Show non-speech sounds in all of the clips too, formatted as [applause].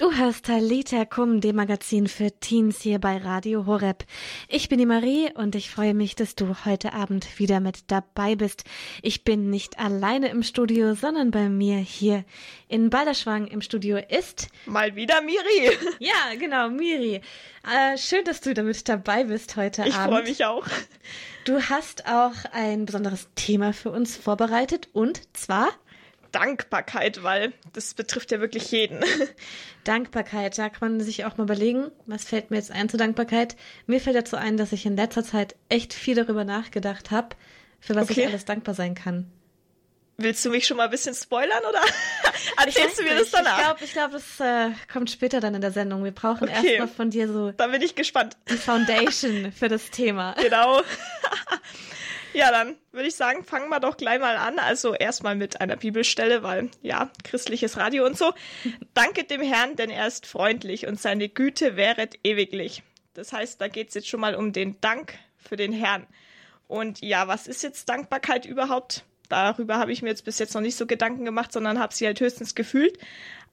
Du hörst Talita Kum, dem Magazin für Teens hier bei Radio Horeb. Ich bin die Marie und ich freue mich, dass du heute Abend wieder mit dabei bist. Ich bin nicht alleine im Studio, sondern bei mir hier in Balderschwang im Studio ist mal wieder Miri. [laughs] Ja, genau, Miri. Äh, schön, dass du damit dabei bist heute ich Abend. Ich freue mich auch. Du hast auch ein besonderes Thema für uns vorbereitet und zwar Dankbarkeit, weil das betrifft ja wirklich jeden. [laughs] Dankbarkeit, da kann man sich auch mal überlegen, was fällt mir jetzt ein zur Dankbarkeit? Mir fällt dazu ein, dass ich in letzter Zeit echt viel darüber nachgedacht habe, für was okay. ich alles dankbar sein kann. Willst du mich schon mal ein bisschen spoilern oder [laughs] erzählst du mir das danach? Ich glaube, ich glaub, das äh, kommt später dann in der Sendung. Wir brauchen okay. erstmal von dir so. Da bin ich gespannt. Die Foundation für das Thema. Genau. [laughs] Ja, dann würde ich sagen, fangen wir doch gleich mal an. Also erstmal mit einer Bibelstelle, weil ja, christliches Radio und so. Danket dem Herrn, denn er ist freundlich und seine Güte wäret ewiglich. Das heißt, da geht es jetzt schon mal um den Dank für den Herrn. Und ja, was ist jetzt Dankbarkeit überhaupt? Darüber habe ich mir jetzt bis jetzt noch nicht so Gedanken gemacht, sondern habe sie halt höchstens gefühlt.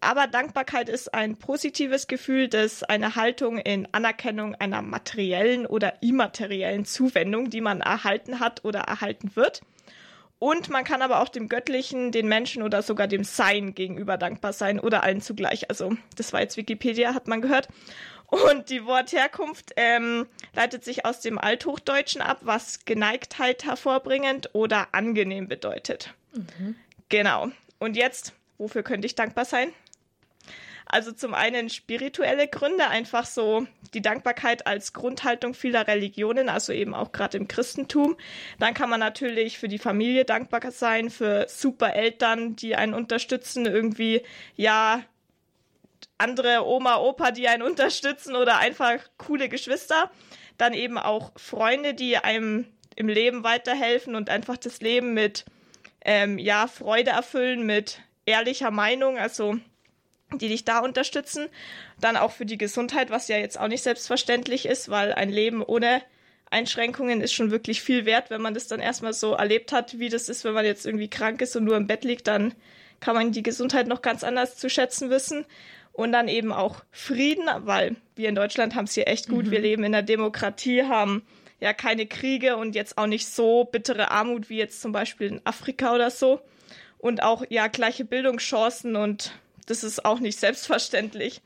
Aber Dankbarkeit ist ein positives Gefühl, das eine Haltung in Anerkennung einer materiellen oder immateriellen Zuwendung, die man erhalten hat oder erhalten wird. Und man kann aber auch dem Göttlichen, den Menschen oder sogar dem Sein gegenüber dankbar sein oder allen zugleich. Also das war jetzt Wikipedia, hat man gehört. Und die Wortherkunft ähm, leitet sich aus dem Althochdeutschen ab, was Geneigtheit hervorbringend oder angenehm bedeutet. Mhm. Genau. Und jetzt, wofür könnte ich dankbar sein? Also zum einen spirituelle Gründe, einfach so die Dankbarkeit als Grundhaltung vieler Religionen, also eben auch gerade im Christentum. Dann kann man natürlich für die Familie dankbar sein, für super Eltern, die einen unterstützen, irgendwie, ja, andere Oma, Opa, die einen unterstützen oder einfach coole Geschwister. Dann eben auch Freunde, die einem im Leben weiterhelfen und einfach das Leben mit, ähm, ja, Freude erfüllen, mit ehrlicher Meinung. Also die dich da unterstützen. Dann auch für die Gesundheit, was ja jetzt auch nicht selbstverständlich ist, weil ein Leben ohne Einschränkungen ist schon wirklich viel wert. Wenn man das dann erstmal so erlebt hat, wie das ist, wenn man jetzt irgendwie krank ist und nur im Bett liegt, dann kann man die Gesundheit noch ganz anders zu schätzen wissen. Und dann eben auch Frieden, weil wir in Deutschland haben es hier echt gut. Mhm. Wir leben in der Demokratie, haben ja keine Kriege und jetzt auch nicht so bittere Armut wie jetzt zum Beispiel in Afrika oder so. Und auch ja gleiche Bildungschancen und das ist auch nicht selbstverständlich.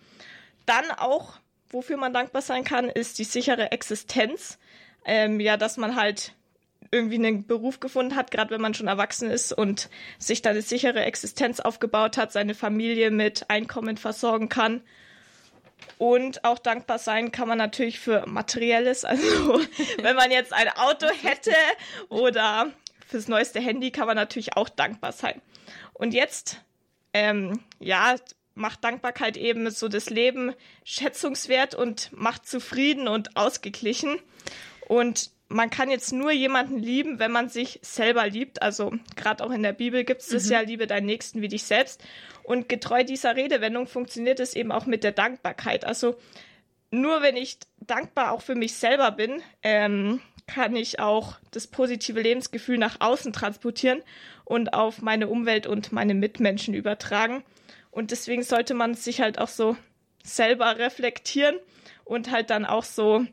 Dann auch, wofür man dankbar sein kann, ist die sichere Existenz. Ähm, ja, dass man halt irgendwie einen Beruf gefunden hat, gerade wenn man schon erwachsen ist und sich da eine sichere Existenz aufgebaut hat, seine Familie mit Einkommen versorgen kann. Und auch dankbar sein kann man natürlich für Materielles. [laughs] Also wenn man jetzt ein Auto hätte oder fürs neueste Handy kann man natürlich auch dankbar sein. Und jetzt ähm, ja, macht Dankbarkeit eben so das Leben schätzungswert und macht zufrieden und ausgeglichen. Und man kann jetzt nur jemanden lieben, wenn man sich selber liebt. Also gerade auch in der Bibel gibt es das mhm. ja, liebe deinen Nächsten wie dich selbst. Und getreu dieser Redewendung funktioniert es eben auch mit der Dankbarkeit. Also nur wenn ich dankbar auch für mich selber bin, ähm, kann ich auch das positive Lebensgefühl nach außen transportieren und auf meine Umwelt und meine Mitmenschen übertragen. Und deswegen sollte man sich halt auch so selber reflektieren und halt dann auch so,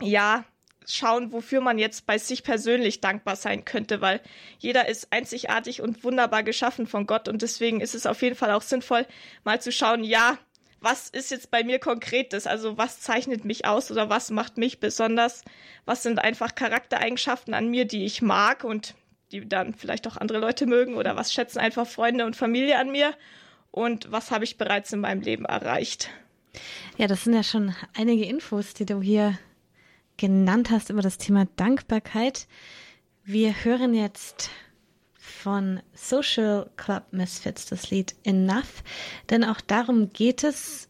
ja, schauen, wofür man jetzt bei sich persönlich dankbar sein könnte, weil jeder ist einzigartig und wunderbar geschaffen von Gott und deswegen ist es auf jeden Fall auch sinnvoll, mal zu schauen, ja, was ist jetzt bei mir konkretes? Also was zeichnet mich aus oder was macht mich besonders? Was sind einfach Charaktereigenschaften an mir, die ich mag und die dann vielleicht auch andere Leute mögen? Oder was schätzen einfach Freunde und Familie an mir? Und was habe ich bereits in meinem Leben erreicht? Ja, das sind ja schon einige Infos, die du hier genannt hast über das Thema Dankbarkeit. Wir hören jetzt von Social Club Misfits, das Lied Enough. Denn auch darum geht es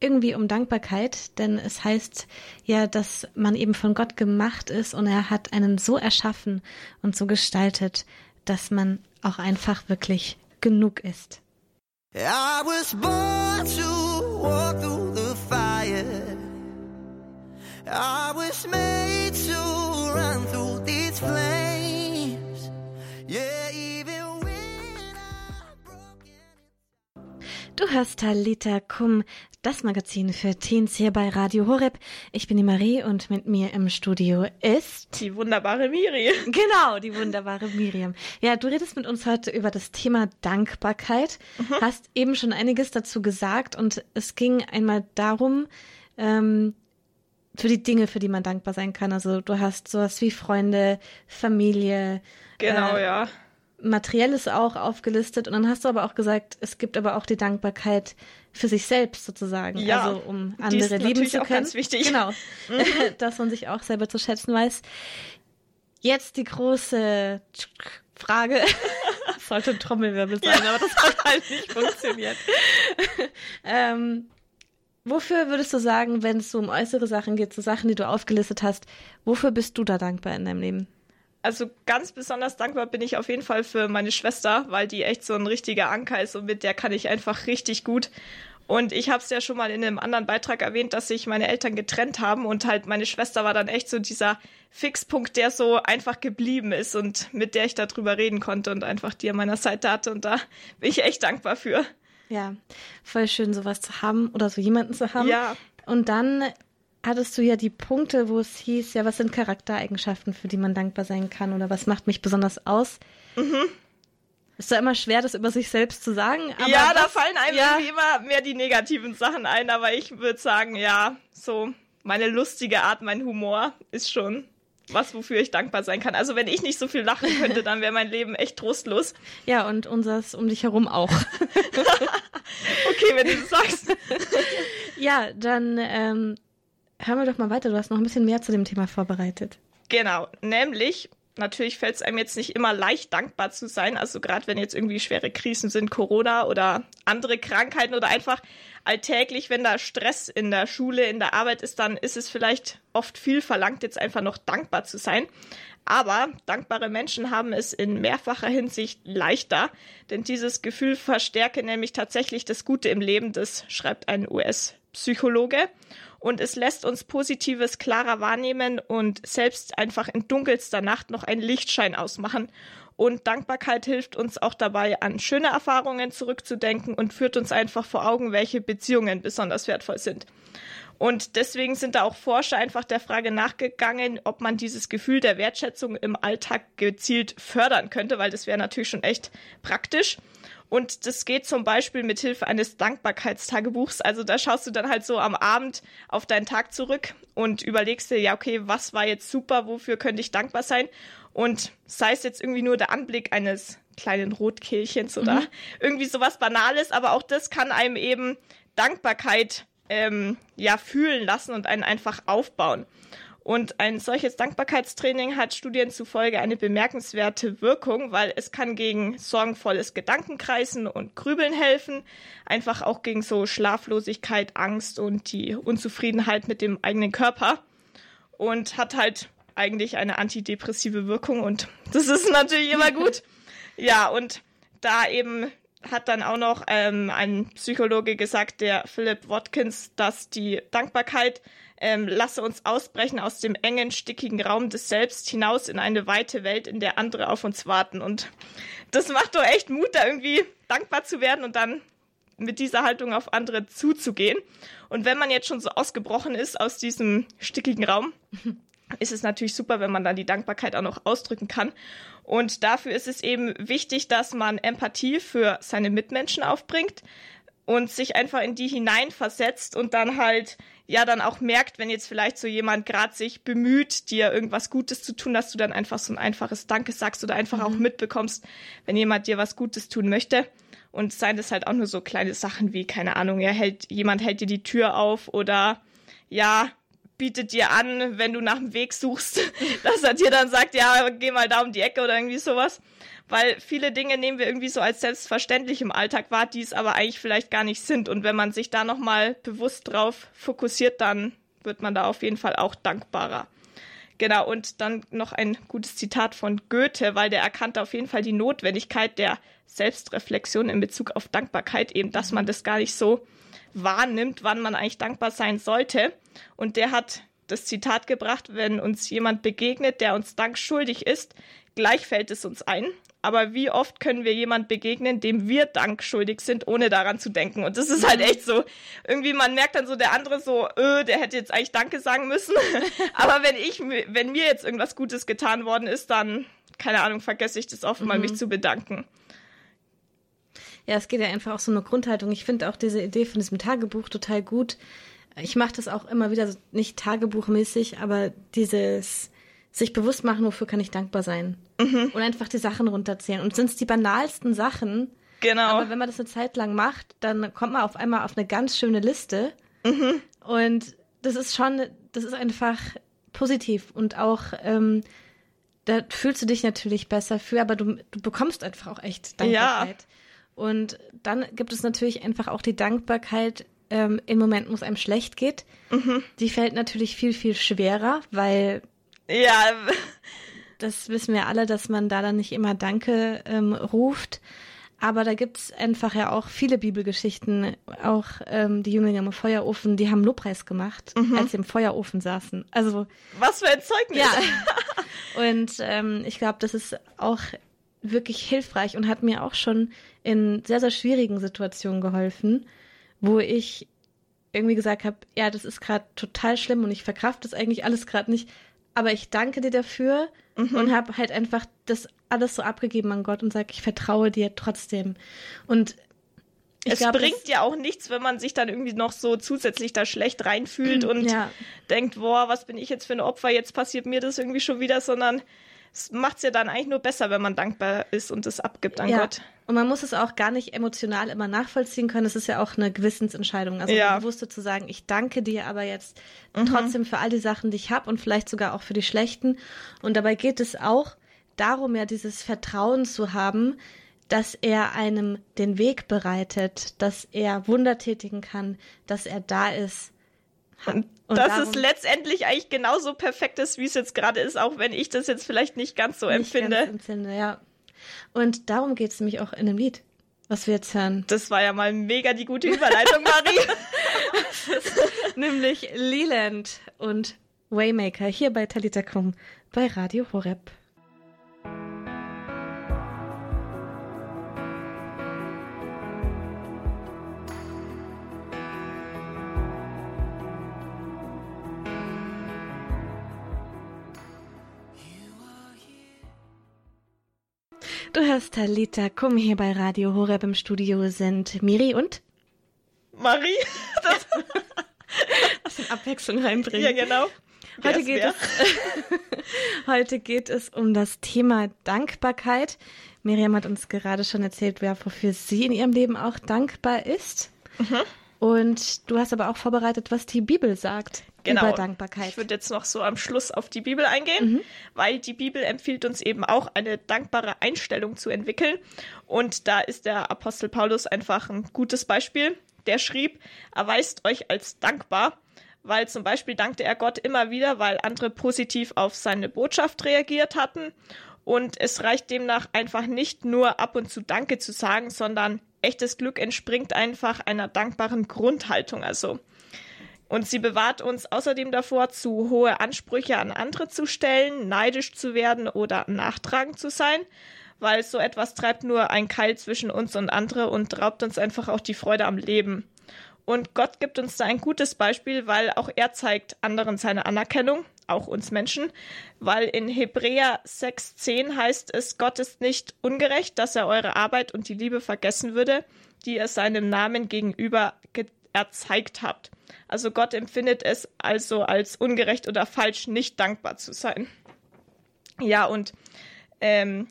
irgendwie um Dankbarkeit, denn es heißt ja, dass man eben von Gott gemacht ist und er hat einen so erschaffen und so gestaltet, dass man auch einfach wirklich genug ist. I was born to walk through the. I was made to run through these flames. Yeah. Du hörst Talita Kum, das Magazin für Teens hier bei Radio Horeb. Ich bin die Marie und mit mir im Studio ist die wunderbare Miri. [laughs] Genau, die wunderbare Miriam. Ja, du redest mit uns heute über das Thema Dankbarkeit. Mhm. Hast eben schon einiges dazu gesagt und es ging einmal darum, ähm, für die Dinge, für die man dankbar sein kann. Also du hast sowas wie Freunde, Familie. Genau, äh, ja Materielles auch aufgelistet und dann hast du aber auch gesagt, es gibt aber auch die Dankbarkeit für sich selbst sozusagen, ja, also um andere lieben zu können. Auch ganz wichtig. Genau, [laughs] mhm. [laughs] dass man sich auch selber zu schätzen weiß. Jetzt die große Frage. [laughs] Sollte ein Trommelwirbel sein, ja. aber das hat halt nicht funktioniert. ähm, wofür würdest du sagen, wenn es so um äußere Sachen geht, so Sachen, die du aufgelistet hast, wofür bist du da dankbar in deinem Leben? also ganz besonders dankbar bin ich auf jeden Fall für meine Schwester, weil die echt so ein richtiger Anker ist und mit der kann ich einfach richtig gut. Und ich habe es ja schon mal in einem anderen Beitrag erwähnt, dass sich meine Eltern getrennt haben und halt meine Schwester war dann echt so dieser Fixpunkt, der so einfach geblieben ist und mit der ich darüber reden konnte und einfach die an meiner Seite hatte und da bin ich echt dankbar für. Ja, voll schön sowas zu haben oder so jemanden zu haben. Ja. Und dann hattest du ja die Punkte, wo es hieß, ja, was sind Charaktereigenschaften, für die man dankbar sein kann oder was macht mich besonders aus? Mhm. Ist ja immer schwer, das über sich selbst zu sagen. ja, da fallen einem ja. irgendwie immer mehr die negativen Sachen ein, aber ich würde sagen, ja, so meine lustige Art, mein Humor ist schon was, wofür ich dankbar sein kann. Also wenn ich nicht so viel lachen könnte, dann wäre mein Leben echt trostlos. Ja, und unseres um dich herum auch. [laughs] okay, wenn du das sagst. [laughs] ja, dann ähm, Hören wir doch mal weiter. Du hast noch ein bisschen mehr zu dem Thema vorbereitet. Genau, nämlich natürlich fällt es einem jetzt nicht immer leicht, dankbar zu sein. Also gerade wenn jetzt irgendwie schwere Krisen sind, Corona oder andere Krankheiten oder einfach alltäglich, wenn da Stress in der Schule, in der Arbeit ist, dann ist es vielleicht oft viel verlangt, jetzt einfach noch dankbar zu sein. Aber dankbare Menschen haben es in mehrfacher Hinsicht leichter, denn dieses Gefühl verstärke nämlich tatsächlich das Gute im Leben, das schreibt ein US-Psychologe und es lässt uns Positives klarer wahrnehmen und selbst einfach in dunkelster Nacht noch einen Lichtschein ausmachen. Und Dankbarkeit hilft uns auch dabei, an schöne Erfahrungen zurückzudenken und führt uns einfach vor Augen, welche Beziehungen besonders wertvoll sind. Und deswegen sind da auch Forscher einfach der Frage nachgegangen, ob man dieses Gefühl der Wertschätzung im Alltag gezielt fördern könnte, weil das wäre natürlich schon echt praktisch. Und das geht zum Beispiel mit Hilfe eines Dankbarkeitstagebuchs. Also da schaust du dann halt so am Abend auf deinen Tag zurück und überlegst dir, ja, okay, was war jetzt super, wofür könnte ich dankbar sein? Und sei es jetzt irgendwie nur der Anblick eines kleinen Rotkehlchens oder mhm. irgendwie sowas Banales, aber auch das kann einem eben Dankbarkeit ähm, ja fühlen lassen und einen einfach aufbauen. Und ein solches Dankbarkeitstraining hat Studien zufolge eine bemerkenswerte Wirkung, weil es kann gegen sorgenvolles Gedankenkreisen und Grübeln helfen, einfach auch gegen so Schlaflosigkeit, Angst und die Unzufriedenheit mit dem eigenen Körper und hat halt eigentlich eine antidepressive Wirkung und das ist natürlich immer gut. [laughs] Ja, und da eben hat dann auch noch ähm, ein Psychologe gesagt, der Philip Watkins, dass die Dankbarkeit ähm, lasse uns ausbrechen aus dem engen, stickigen Raum des Selbst hinaus in eine weite Welt, in der andere auf uns warten. Und das macht doch echt Mut, da irgendwie dankbar zu werden und dann mit dieser Haltung auf andere zuzugehen. Und wenn man jetzt schon so ausgebrochen ist aus diesem stickigen Raum, ist es natürlich super, wenn man dann die Dankbarkeit auch noch ausdrücken kann. Und dafür ist es eben wichtig, dass man Empathie für seine Mitmenschen aufbringt und sich einfach in die hineinversetzt und dann halt ja dann auch merkt, wenn jetzt vielleicht so jemand gerade sich bemüht, dir irgendwas Gutes zu tun, dass du dann einfach so ein einfaches Danke sagst oder einfach mhm. auch mitbekommst, wenn jemand dir was Gutes tun möchte. Und seien das halt auch nur so kleine Sachen wie, keine Ahnung, er hält, jemand hält dir die Tür auf oder ja, bietet dir an, wenn du nach dem Weg suchst, [laughs] dass er dir dann sagt, ja, geh mal da um die Ecke oder irgendwie sowas weil viele Dinge nehmen wir irgendwie so als selbstverständlich im Alltag wahr, die es aber eigentlich vielleicht gar nicht sind. Und wenn man sich da nochmal bewusst drauf fokussiert, dann wird man da auf jeden Fall auch dankbarer. Genau, und dann noch ein gutes Zitat von Goethe, weil der erkannte auf jeden Fall die Notwendigkeit der Selbstreflexion in Bezug auf Dankbarkeit, eben, dass man das gar nicht so wahrnimmt, wann man eigentlich dankbar sein sollte. Und der hat das Zitat gebracht, wenn uns jemand begegnet, der uns Dank schuldig ist, gleich fällt es uns ein, aber wie oft können wir jemand begegnen, dem wir Dank schuldig sind, ohne daran zu denken? Und das ist halt echt so, irgendwie man merkt dann so, der andere so, öh, der hätte jetzt eigentlich Danke sagen müssen. [laughs] aber wenn ich, wenn mir jetzt irgendwas Gutes getan worden ist, dann, keine Ahnung, vergesse ich das oft mal, mhm. mich zu bedanken. Ja, es geht ja einfach auch so eine Grundhaltung. Ich finde auch diese Idee von diesem Tagebuch total gut. Ich mache das auch immer wieder, nicht tagebuchmäßig, aber dieses sich bewusst machen, wofür kann ich dankbar sein. Mhm. Und einfach die Sachen runterzählen. Und sind es die banalsten Sachen. Genau. Aber wenn man das eine Zeit lang macht, dann kommt man auf einmal auf eine ganz schöne Liste. Mhm. Und das ist schon, das ist einfach positiv und auch, ähm, da fühlst du dich natürlich besser für, aber du, du bekommst einfach auch echt Dankbarkeit. Ja. Und dann gibt es natürlich einfach auch die Dankbarkeit ähm, in Momenten, wo es einem schlecht geht. Mhm. Die fällt natürlich viel, viel schwerer, weil ja. Das wissen wir alle, dass man da dann nicht immer Danke ähm, ruft. Aber da gibt's einfach ja auch viele Bibelgeschichten. Auch ähm, die Jünglinge im Feuerofen, die haben Lobpreis gemacht, mhm. als sie im Feuerofen saßen. Also was für ein Zeugnis! Ja. [laughs] und ähm, ich glaube, das ist auch wirklich hilfreich und hat mir auch schon in sehr, sehr schwierigen Situationen geholfen, wo ich irgendwie gesagt habe, ja, das ist gerade total schlimm und ich verkraft das eigentlich alles gerade nicht aber ich danke dir dafür mhm. und habe halt einfach das alles so abgegeben an Gott und sage, ich vertraue dir trotzdem. Und es glaub, bringt ja auch nichts, wenn man sich dann irgendwie noch so zusätzlich da schlecht reinfühlt [clears throat] und ja. denkt, boah, was bin ich jetzt für ein Opfer, jetzt passiert mir das irgendwie schon wieder, sondern es macht es ja dann eigentlich nur besser, wenn man dankbar ist und es abgibt an ja. Gott. Und man muss es auch gar nicht emotional immer nachvollziehen können. Es ist ja auch eine Gewissensentscheidung. Also ja. bewusst zu sagen, ich danke dir aber jetzt mhm. trotzdem für all die Sachen, die ich habe und vielleicht sogar auch für die schlechten. Und dabei geht es auch darum, ja dieses Vertrauen zu haben, dass er einem den Weg bereitet, dass er Wunder tätigen kann, dass er da ist und, dass darum, es letztendlich eigentlich genauso perfekt ist, wie es jetzt gerade ist, auch wenn ich das jetzt vielleicht nicht ganz so nicht empfinde. Ganz empfinde, ja. Und darum geht es nämlich auch in dem Lied, was wir jetzt hören. Das war ja mal mega die gute Überleitung, Marie. [laughs] nämlich Leland und Waymaker hier bei Talita Kum bei Radio Horeb. Du hörst Talita, komm hier bei Radio Horeb im Studio sind Miri und Marie. [laughs] Das Aus Abwechslung reinbringen. Ja, genau. Heute geht, es, [laughs] heute geht es um das Thema Dankbarkeit. Miriam hat uns gerade schon erzählt, wer wofür sie in ihrem Leben auch dankbar ist. Mhm. Und du hast aber auch vorbereitet, was die Bibel sagt genau. über Dankbarkeit. Ich würde jetzt noch so am Schluss auf die Bibel eingehen, mhm. weil die Bibel empfiehlt uns eben auch eine dankbare Einstellung zu entwickeln. Und da ist der Apostel Paulus einfach ein gutes Beispiel. Der schrieb, erweist euch als dankbar, weil zum Beispiel dankte er Gott immer wieder, weil andere positiv auf seine Botschaft reagiert hatten. Und es reicht demnach einfach nicht nur ab und zu Danke zu sagen, sondern echtes Glück entspringt einfach einer dankbaren Grundhaltung. Also und sie bewahrt uns außerdem davor, zu hohe Ansprüche an andere zu stellen, neidisch zu werden oder nachtragend zu sein, weil so etwas treibt nur ein Keil zwischen uns und andere und raubt uns einfach auch die Freude am Leben. Und Gott gibt uns da ein gutes Beispiel, weil auch er zeigt anderen seine Anerkennung, auch uns Menschen, weil in Hebräer 6,10 heißt es, Gott ist nicht ungerecht, dass er eure Arbeit und die Liebe vergessen würde, die ihr seinem Namen gegenüber erzeigt habt. Also Gott empfindet es also als ungerecht oder falsch, nicht dankbar zu sein. Ja, und ähm,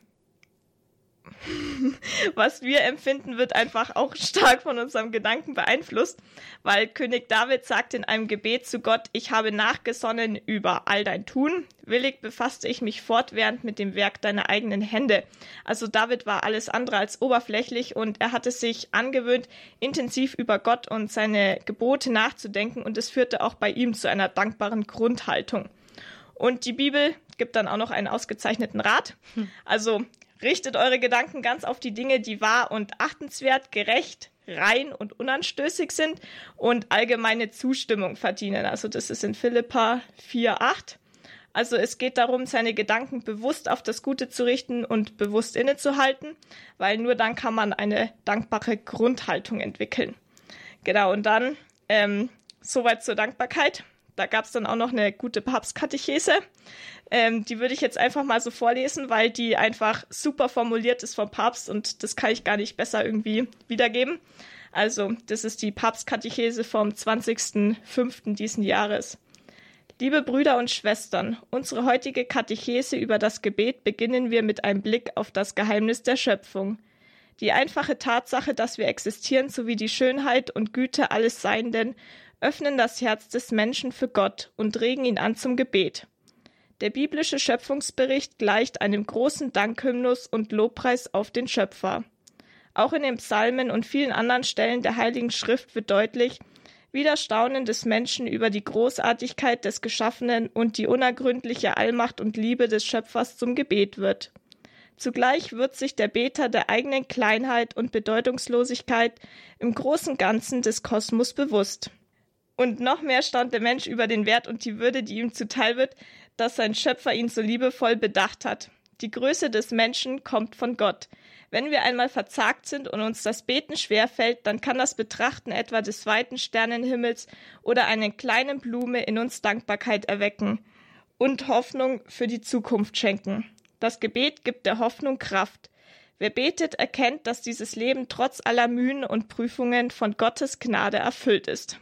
was wir empfinden, wird einfach auch stark von unserem Gedanken beeinflusst, weil König David sagt in einem Gebet zu Gott, ich habe nachgesonnen über all dein Tun, willig befasste ich mich fortwährend mit dem Werk deiner eigenen Hände. Also David war alles andere als oberflächlich und er hatte sich angewöhnt, intensiv über Gott und seine Gebote nachzudenken und es führte auch bei ihm zu einer dankbaren Grundhaltung. Und die Bibel gibt dann auch noch einen ausgezeichneten Rat. Hm. Also Richtet eure Gedanken ganz auf die Dinge, die wahr und achtenswert, gerecht, rein und unanstößig sind und allgemeine Zustimmung verdienen. Also das ist in Philippa 4,8. Also es geht darum, seine Gedanken bewusst auf das Gute zu richten und bewusst innezuhalten, weil nur dann kann man eine dankbare Grundhaltung entwickeln. Genau, und dann ähm, soweit zur Dankbarkeit. Da gab es dann auch noch eine gute Papstkatechese. Ähm, die würde ich jetzt einfach mal so vorlesen, weil die einfach super formuliert ist vom Papst und das kann ich gar nicht besser irgendwie wiedergeben. Also, das ist die Papstkatechese vom 20.05. diesen Jahres. Liebe Brüder und Schwestern, unsere heutige Katechese über das Gebet beginnen wir mit einem Blick auf das Geheimnis der Schöpfung. Die einfache Tatsache, dass wir existieren, sowie die Schönheit und Güte alles Seienden öffnen das Herz des Menschen für Gott und regen ihn an zum Gebet. Der biblische Schöpfungsbericht gleicht einem großen Dankhymnus und Lobpreis auf den Schöpfer. Auch in den Psalmen und vielen anderen Stellen der Heiligen Schrift wird deutlich, wie das Staunen des Menschen über die Großartigkeit des Geschaffenen und die unergründliche Allmacht und Liebe des Schöpfers zum Gebet wird. Zugleich wird sich der Beter der eigenen Kleinheit und Bedeutungslosigkeit im großen Ganzen des Kosmos bewusst. Und noch mehr staunt der Mensch über den Wert und die Würde, die ihm zuteil wird, dass sein Schöpfer ihn so liebevoll bedacht hat. Die Größe des Menschen kommt von Gott. Wenn wir einmal verzagt sind und uns das Beten schwerfällt, dann kann das Betrachten etwa des weiten Sternenhimmels oder einer kleinen Blume in uns Dankbarkeit erwecken und Hoffnung für die Zukunft schenken. Das Gebet gibt der Hoffnung Kraft. Wer betet, erkennt, dass dieses Leben trotz aller Mühen und Prüfungen von Gottes Gnade erfüllt ist.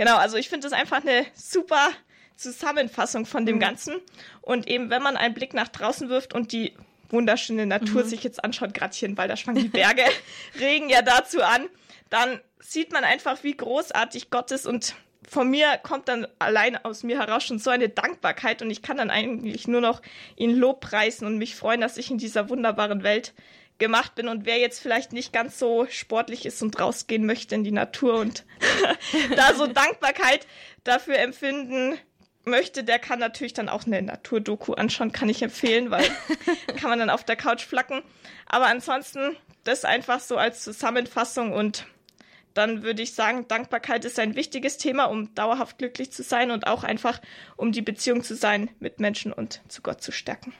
Genau, also ich finde es einfach eine super Zusammenfassung von dem mhm. Ganzen. Und eben, wenn man einen Blick nach draußen wirft und die wunderschöne Natur mhm. sich jetzt anschaut, gerade hier in Walderschwang, die [laughs] Berge regen ja dazu an, dann sieht man einfach, wie großartig Gott ist und von mir kommt dann allein aus mir heraus schon so eine Dankbarkeit und ich kann dann eigentlich nur noch ihn Lobpreisen und mich freuen, dass ich in dieser wunderbaren Welt gemacht bin und wer jetzt vielleicht nicht ganz so sportlich ist und rausgehen möchte in die Natur und [laughs] da so Dankbarkeit dafür empfinden möchte, der kann natürlich dann auch eine Naturdoku anschauen, kann ich empfehlen, weil [laughs] kann man dann auf der Couch flacken. Aber ansonsten das einfach so als Zusammenfassung und dann würde ich sagen, Dankbarkeit ist ein wichtiges Thema, um dauerhaft glücklich zu sein und auch einfach, um die Beziehung zu sein mit Menschen und zu Gott zu stärken.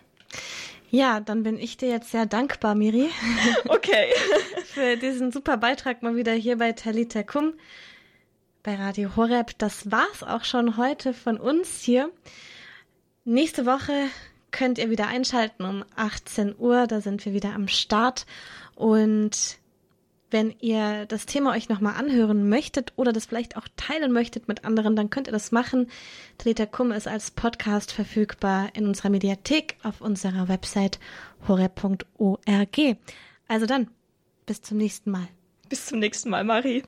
Ja, dann bin ich dir jetzt sehr dankbar, Miri. [laughs] Okay. [laughs] für diesen super Beitrag mal wieder hier bei Talita Kum bei Radio Horeb. Das war's auch schon heute von uns hier. Nächste Woche könnt ihr wieder einschalten um 18 Uhr. Da sind wir wieder am Start. Und wenn ihr das Thema euch nochmal anhören möchtet oder das vielleicht auch teilen möchtet mit anderen, dann könnt ihr das machen. Talita Kum ist als Podcast verfügbar in unserer Mediathek auf unserer Website horeb.org. Also dann, bis zum nächsten Mal. Bis zum nächsten Mal, Marie.